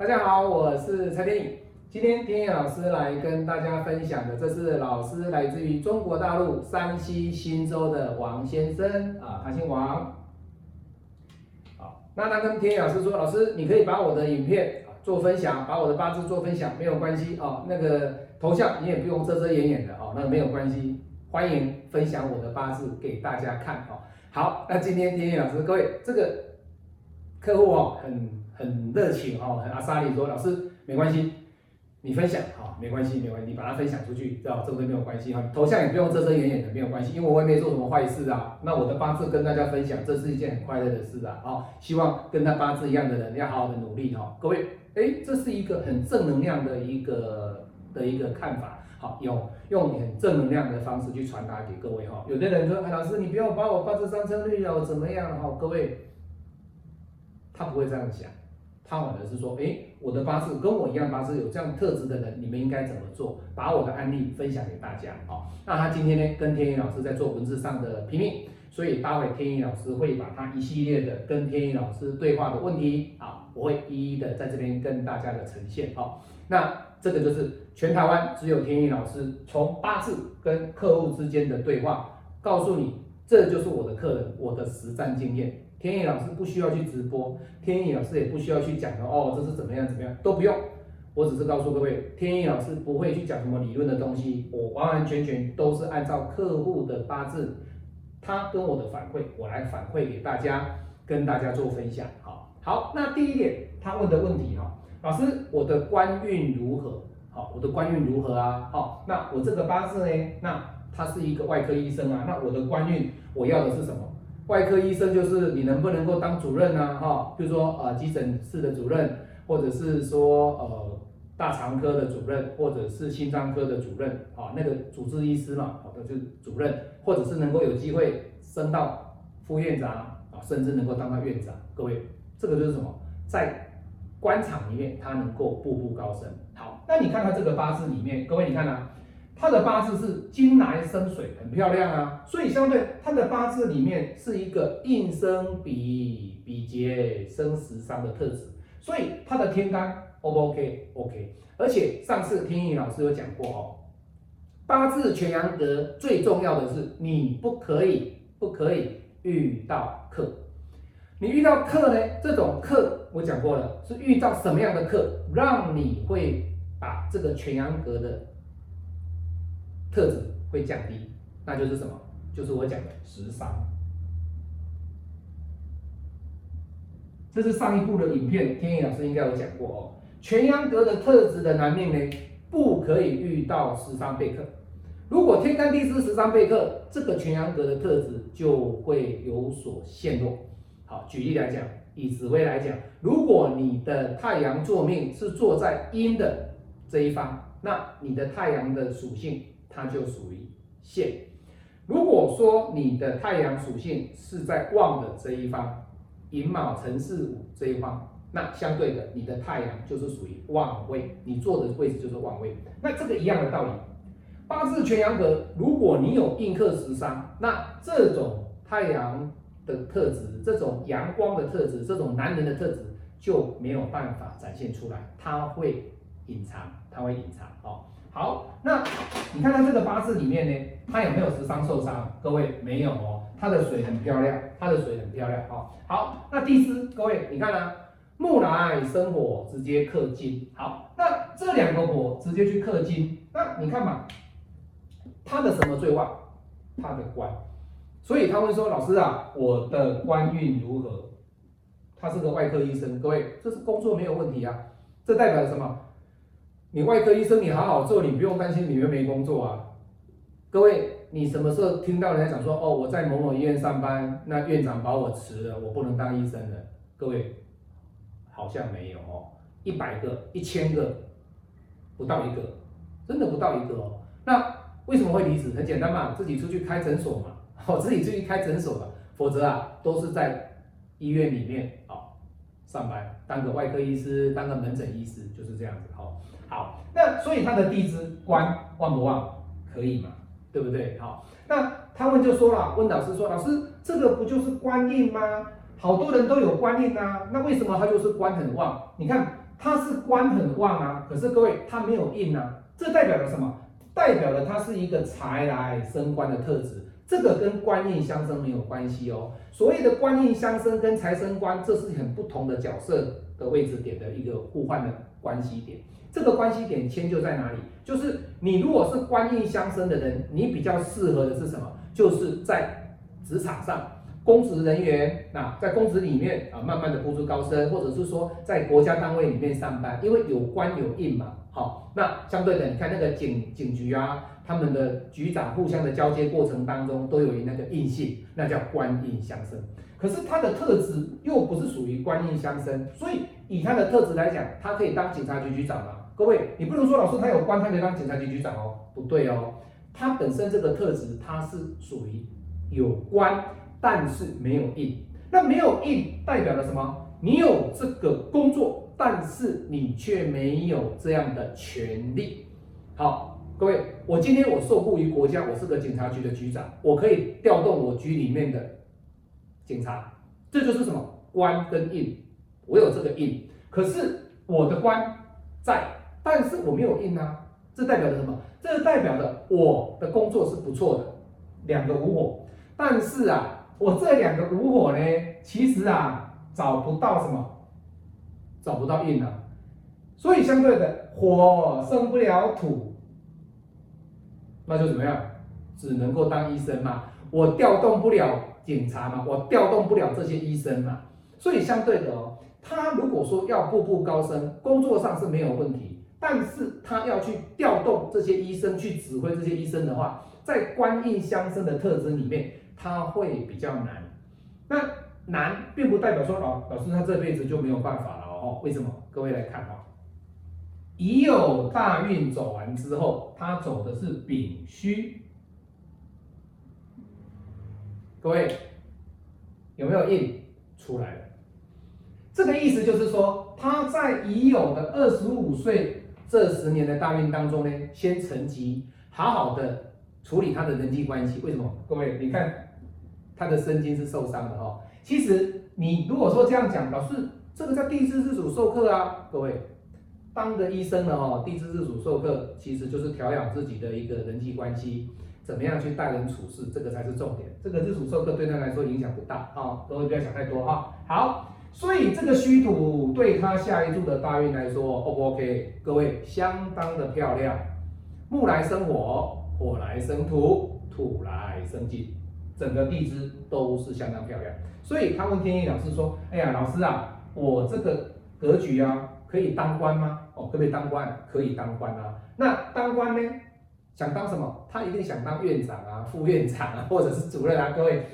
大家好，我是蔡天颖。今天天野老师来跟大家分享的，这是老师来自于中国大陆山西忻州的王先生啊，他姓王。好，那他跟天野老师说，老师你可以把我的影片做分享，把我的八字做分享，没有关系哦。那个头像你也不用遮遮掩掩的哦，那没有关系，欢迎分享我的八字给大家看哦。好，那今天天野老师，各位这个客户哦，很很热情哦，很阿萨里说，老师没关系。你分享哈，没关系，没关系，你把它分享出去，知道这个没有关系哈。头像也不用遮遮掩掩的，没有关系，因为我也没做什么坏事啊。那我的八字跟大家分享，这是一件很快乐的事啊。好，希望跟他八字一样的人要好好的努力哈。各位，哎，这是一个很正能量的一个的一个看法。好，用用很正能量的方式去传达给各位哈。有的人说，老师你不要把我八字当成绿了，怎么样哈？各位，他不会这样想。他反而是说，哎，我的八字跟我一样八字有这样特质的人，你们应该怎么做？把我的案例分享给大家。好，那他今天呢，跟天意老师在做文字上的拼命，所以待会天意老师会把他一系列的跟天意老师对话的问题，啊，我会一一的在这边跟大家的呈现。好，那这个就是全台湾只有天意老师从八字跟客户之间的对话，告诉你，这就是我的客人，我的实战经验。天意老师不需要去直播，天意老师也不需要去讲的哦，这是怎么样怎么样都不用，我只是告诉各位，天意老师不会去讲什么理论的东西，我完完全全都是按照客户的八字，他跟我的反馈，我来反馈给大家，跟大家做分享。好，好，那第一点他问的问题哈，老师我的官运如何？好，我的官运如何啊？好，那我这个八字呢？那他是一个外科医生啊，那我的官运我要的是什么？外科医生就是你能不能够当主任呢？哈，就是说呃急诊室的主任，或者是说呃大肠科的主任，或者是心脏科的主任，啊那个主治医师嘛，好的就主任，或者是能够有机会升到副院长啊，甚至能够当到院长。各位，这个就是什么？在官场里面他能够步步高升。好，那你看看这个八字里面，各位你看啊。他的八字是金来生水，很漂亮啊，所以相对他的八字里面是一个印生比比劫生食伤的特质，所以他的天干 O 不 OK？OK，而且上次天意老师有讲过哦，八字全阳格最重要的是你不可以不可以遇到克，你遇到克呢？这种克我讲过了，是遇到什么样的克，让你会把这个全阳格的。特质会降低，那就是什么？就是我讲的十伤。这是上一部的影片，天意老师应该有讲过哦。全阳格的特质的男命呢，不可以遇到十伤被克。如果天干地支十伤被克，这个全阳格的特质就会有所陷落。好，举例来讲，以紫薇来讲，如果你的太阳坐命是坐在阴的这一方，那你的太阳的属性。它就属于陷。如果说你的太阳属性是在旺的这一方，寅卯辰巳午这一方，那相对的，你的太阳就是属于旺位，你坐的位置就是旺位。那这个一样的道理，八字全阳格，如果你有印克食伤，那这种太阳的特质，这种阳光的特质，这种男人的特质就没有办法展现出来，它会隐藏，它会隐藏哦。好，那你看他这个八字里面呢，他有没有食伤受伤？各位没有哦，他的水很漂亮，他的水很漂亮哦。好，那第四，各位你看啊，木来生火，直接克金。好，那这两个火直接去克金，那你看嘛，他的什么最旺？他的官。所以他会说，老师啊，我的官运如何？他是个外科医生，各位，这是工作没有问题啊，这代表什么？你外科医生，你好好做，你不用担心你会没工作啊。各位，你什么时候听到人家讲说，哦，我在某某医院上班，那院长把我辞了，我不能当医生了？各位，好像没有哦，一百个、一千个，不到一个，真的不到一个哦。那为什么会离职？很简单嘛，自己出去开诊所嘛，哦，自己出去开诊所嘛，否则啊，都是在医院里面啊上班，当个外科医师，当个门诊医师，就是这样子，好。好，那所以他的地支官旺不旺？可以嘛？对不对？好，那他们就说了，问老师说，老师这个不就是官印吗？好多人都有官印啊，那为什么他就是官很旺？你看他是官很旺啊，可是各位他没有印啊，这代表了什么？代表了他是一个财来升官的特质，这个跟官印相生没有关系哦。所谓的官印相生跟财生官，这是很不同的角色的位置点的一个互换的关系点。这个关系点迁就在哪里？就是你如果是官印相生的人，你比较适合的是什么？就是在职场上。公职人员啊，在公职里面啊，慢慢的步入高升，或者是说在国家单位里面上班，因为有官有印嘛，好，那相对的，你看那个警警局啊，他们的局长互相的交接过程当中，都有那个印信，那叫官印相生。可是他的特质又不是属于官印相生，所以以他的特质来讲，他可以当警察局局长吗？各位，你不能说老师他有官，他可以当警察局局长哦，不对哦，他本身这个特质，他是属于有官。但是没有印，那没有印代表了什么？你有这个工作，但是你却没有这样的权利。好，各位，我今天我受雇于国家，我是个警察局的局长，我可以调动我局里面的警察，这就是什么？官跟印，我有这个印，可是我的官在，但是我没有印啊，这代表着什么？这代表着我的工作是不错的，两个无火，但是啊。我这两个无火呢，其实啊找不到什么，找不到印啊，所以相对的火生不了土，那就怎么样？只能够当医生嘛。我调动不了警察嘛，我调动不了这些医生嘛。所以相对的哦，他如果说要步步高升，工作上是没有问题，但是他要去调动这些医生去指挥这些医生的话，在官印相生的特征里面。他会比较难，那难并不代表说老老师他这辈子就没有办法了哦。为什么？各位来看哦，乙酉大运走完之后，他走的是丙戌，各位有没有印出来了？这个意思就是说，他在已有的二十五岁这十年的大运当中呢，先沉积，好好的处理他的人际关系。为什么？各位你看。他的身心是受伤的哈。其实你如果说这样讲，老师这个叫地支之主授课啊。各位，当个医生的哦，地支日主授课其实就是调养自己的一个人际关系，怎么样去待人处事，这个才是重点。这个日主授课对他来说影响不大啊，各位不要想太多哈。好，所以这个虚土对他下一柱的大运来说，O 不 OK？各位相当的漂亮，木来生火，火来生土，土来生金。整个地支都是相当漂亮，所以他问天意老师说：“哎呀，老师啊，我这个格局啊，可以当官吗？哦，可不可以当官？可以当官啊。那当官呢，想当什么？他一定想当院长啊、副院长啊，或者是主任啊。各位，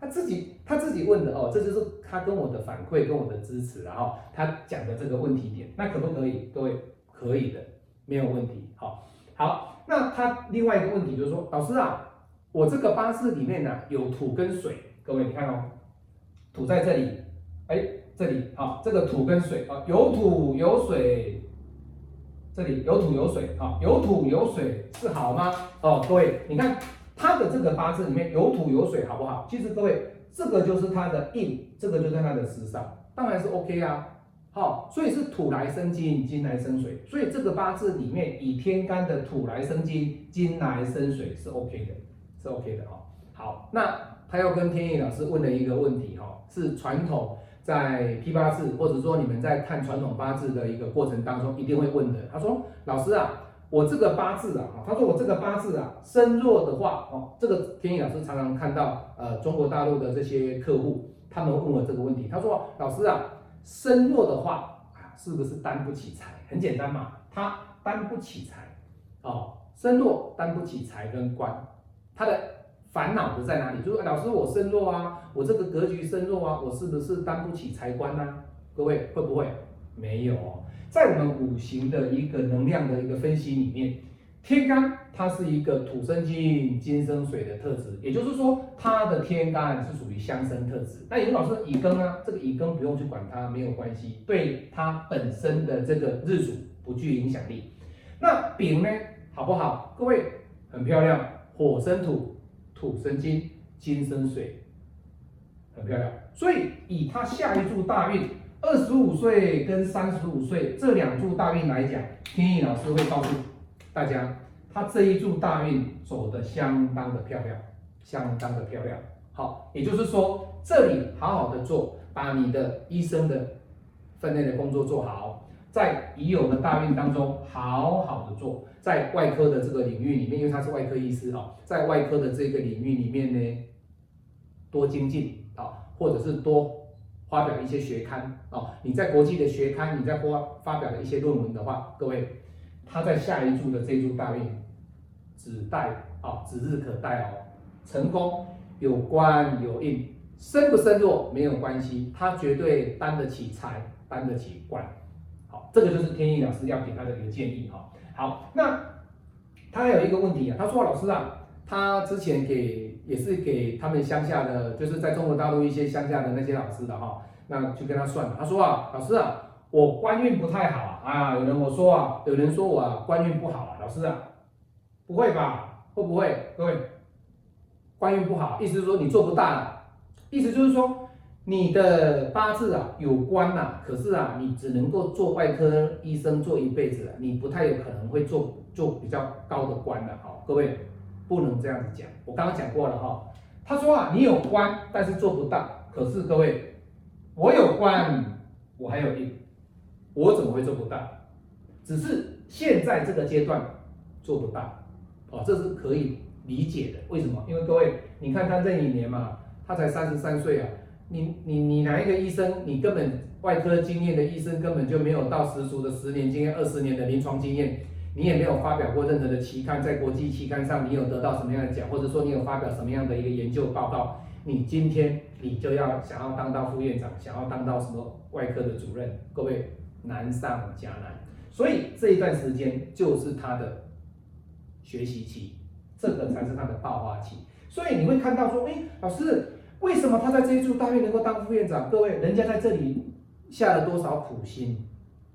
他自己他自己问的哦，这就是他跟我的反馈、跟我的支持，然后他讲的这个问题点，那可不可以？各位，可以的，没有问题。好，好，那他另外一个问题就是说，老师啊。我这个八字里面呢有土跟水，各位你看哦，土在这里，哎，这里好，这个土跟水啊，有土有水，这里有土有水啊，有土有水是好吗？哦，各位你看他的这个八字里面有土有水好不好？其实各位这个就是他的印，这个就是他的时上，当然是 OK 啊，好，所以是土来生金，金来生水，所以这个八字里面以天干的土来生金，金来生水是 OK 的。是 OK 的哈，好，那他要跟天意老师问的一个问题哈，是传统在批八字或者说你们在看传统八字的一个过程当中一定会问的。他说，老师啊，我这个八字啊，他说我这个八字啊，身弱的话哦，这个天意老师常常看到呃中国大陆的这些客户，他们问我这个问题，他说老师啊，身弱的话啊，是不是担不起财？很简单嘛，他担不起财哦，身弱担不起财跟官。他的烦恼的在哪里？就是老师，我身弱啊，我这个格局身弱啊，我是不是担不起财官呢？各位会不会？没有，在我们五行的一个能量的一个分析里面，天干它是一个土生金，金生水的特质，也就是说，它的天干是属于相生特质。那有老师乙庚啊，这个乙庚不用去管它，没有关系，对它本身的这个日主不具影响力。那丙呢，好不好？各位很漂亮。火生土，土生金，金生水，很漂亮。所以以他下一柱大运二十五岁跟三十五岁这两柱大运来讲，天意老师会告诉大家，他这一柱大运走的相当的漂亮，相当的漂亮。好，也就是说，这里好好的做，把你的医生的分内的工作做好，在已有的大运当中好好的做，在外科的这个领域里面，因为他是外科医师哦，在外科的这个领域里面呢，多精进啊，或者是多。发表一些学刊哦，你在国际的学刊，你在发发表的一些论文的话，各位，他在下一柱的这柱大运，指待啊，指日可待哦。成功有官有印，身不身弱没有关系，他绝对担得起财，担得起官。这个就是天意老师要给他的一个建议哈。好，那他还有一个问题啊，他说老师啊，他之前给。也是给他们乡下的，就是在中国大陆一些乡下的那些老师的哈，那就跟他算了。他说啊，老师啊，我官运不太好啊，有人我说啊，有人说我啊官运不好啊，老师啊，不会吧？会不会？各位，官运不好，意思是说你做不大了，意思就是说你的八字啊有官呐，可是啊你只能够做外科医生做一辈子了，你不太有可能会做做比较高的官的哈，各位。不能这样子讲，我刚刚讲过了哈。他说啊，你有官，但是做不到。可是各位，我有官，我还有印，我怎么会做不到？只是现在这个阶段做不到，哦，这是可以理解的。为什么？因为各位，你看他这一年嘛，他才三十三岁啊。你你你哪一个医生，你根本外科经验的医生根本就没有到十足的十年经验、二十年的临床经验。你也没有发表过任何的期刊，在国际期刊上，你有得到什么样的奖，或者说你有发表什么样的一个研究报告？你今天你就要想要当到副院长，想要当到什么外科的主任，各位难上加难。所以这一段时间就是他的学习期，这个才是他的爆发期。所以你会看到说，哎，老师，为什么他在这一处大院能够当副院长？各位，人家在这里下了多少苦心？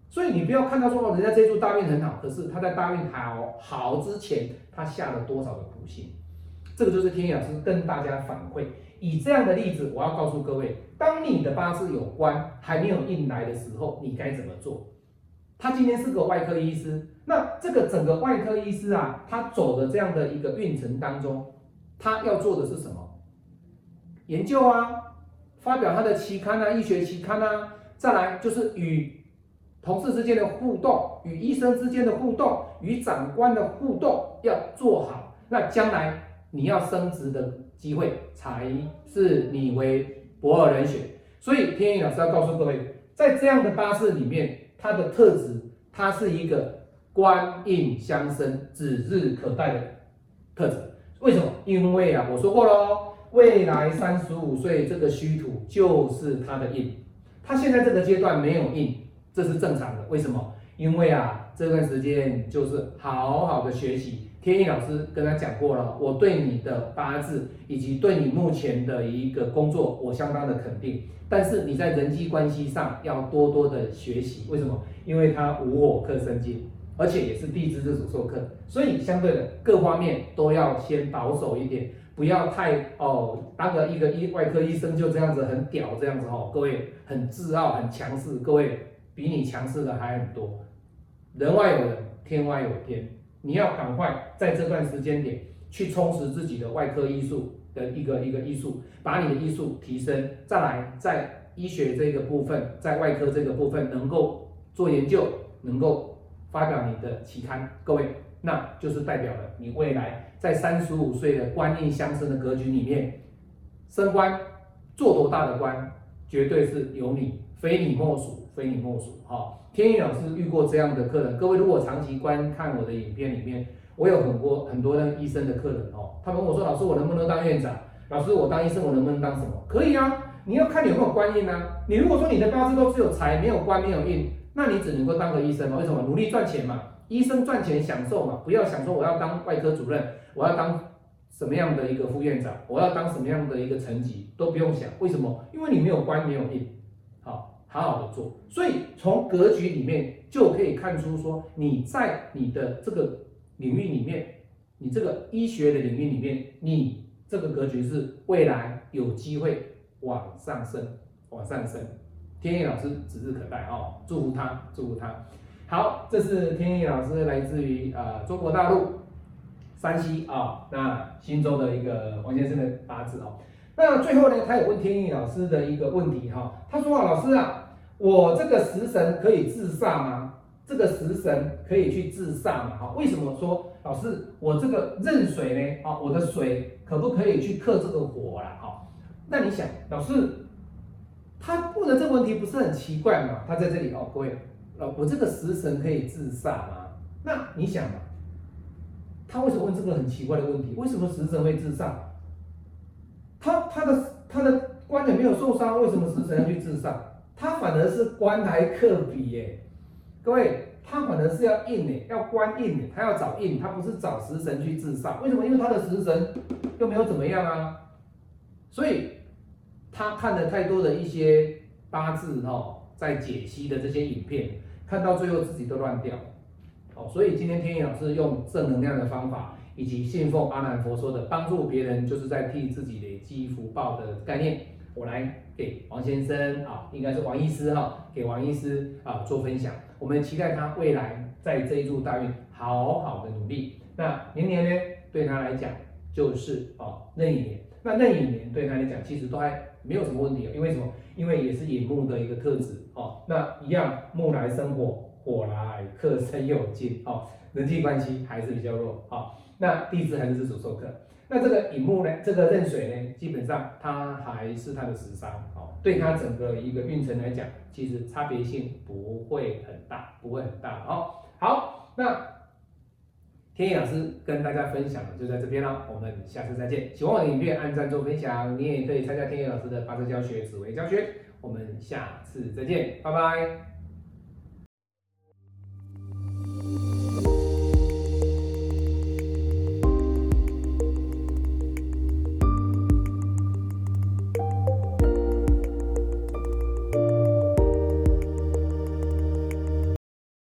所以你不要看到说哦，人家这处大院很好，可是他在大院好好之前，他下了多少的苦心？这个就是天野老师跟大家反馈。以这样的例子，我要告诉各位，当你的八字有关还没有印来的时候，你该怎么做？他今天是个外科医师，那这个整个外科医师啊，他走的这样的一个运程当中，他要做的是什么？研究啊，发表他的期刊啊，医学期刊啊，再来就是与。同事之间的互动，与医生之间的互动，与长官的互动要做好，那将来你要升职的机会才是你为博尔人选。所以天意老师要告诉各位，在这样的八字里面，它的特质，它是一个官印相生、指日可待的特质。为什么？因为啊，我说过喽，未来三十五岁这个虚土就是他的印，他现在这个阶段没有印。这是正常的，为什么？因为啊，这段时间就是好好的学习。天意老师跟他讲过了，我对你的八字以及对你目前的一个工作，我相当的肯定。但是你在人际关系上要多多的学习。为什么？因为他五火克生金，而且也是地支这组受克，所以相对的各方面都要先保守一点，不要太哦，当个一个医外科医生就这样子很屌这样子哦，各位很自傲很强势，各位。比你强势的还很多，人外有人，天外有天。你要赶快在这段时间点去充实自己的外科医术的一个一个医术，把你的医术提升，再来在医学这个部分，在外科这个部分能够做研究，能够发表你的期刊，各位，那就是代表了你未来在三十五岁的官印相生的格局里面，升官做多大的官，绝对是由你，非你莫属。非你莫属哈！天意老师遇过这样的客人，各位如果长期观看我的影片里面，我有很多很多的医生的客人哦，他们问我说：“老师，我能不能当院长？老师，我当医生，我能不能当什么？”可以啊，你要看你有没有官印啊。你如果说你的八字都只有财，没有官，没有印，那你只能够当个医生嘛？为什么？努力赚钱嘛，医生赚钱享受嘛，不要想说我要当外科主任，我要当什么样的一个副院长，我要当什么样的一个层级都不用想。为什么？因为你没有官，没有印。好好好的做，所以从格局里面就可以看出，说你在你的这个领域里面，你这个医学的领域里面，你这个格局是未来有机会往上升，往上升。天意老师指日可待哦，祝福他，祝福他。好，这是天意老师来自于呃中国大陆山西啊，那新州的一个王先生的八字哦。那最后呢，他有问天意老师的一个问题哈，他说啊，老师啊，我这个食神可以自煞吗？这个食神可以去自煞吗？哈，为什么说老师我这个壬水呢？啊，我的水可不可以去克这个火啦？哈，那你想，老师他问的这个问题不是很奇怪吗？他在这里哦，各位，呃，我这个食神可以自煞吗？那你想嘛，他为什么问这个很奇怪的问题？为什么食神会自煞？他他的他的官也没有受伤，为什么食神要去自煞？他反而是官来克比耶，各位，他反而是要印呢，要官印呢，他要找印，他不是找食神去自煞。为什么？因为他的食神又没有怎么样啊，所以他看了太多的一些八字哦，在解析的这些影片，看到最后自己都乱掉。好，所以今天天意老师用正能量的方法。以及信奉阿难佛说的帮助别人，就是在替自己累积福报的概念，我来给王先生啊，应该是王医师哈，给王医师啊做分享。我们期待他未来在这一柱大运好好的努力。那明年呢，对他来讲就是哦壬寅年。那壬寅年对他来讲其实都还没有什么问题，因为什么？因为也是寅木的一个特质哦。那一样木来生火，火来克生有金哦，人际关系还是比较弱哦。那地支还是主受克，那这个寅木呢？这个壬水呢？基本上它还是它的食伤，哦，对它整个一个运程来讲，其实差别性不会很大，不会很大，哦。好，那天意老师跟大家分享的就在这边了，我们下次再见。喜欢我的影片，按赞做分享，你也可以参加天意老师的八字教学、紫微教学，我们下次再见，拜拜。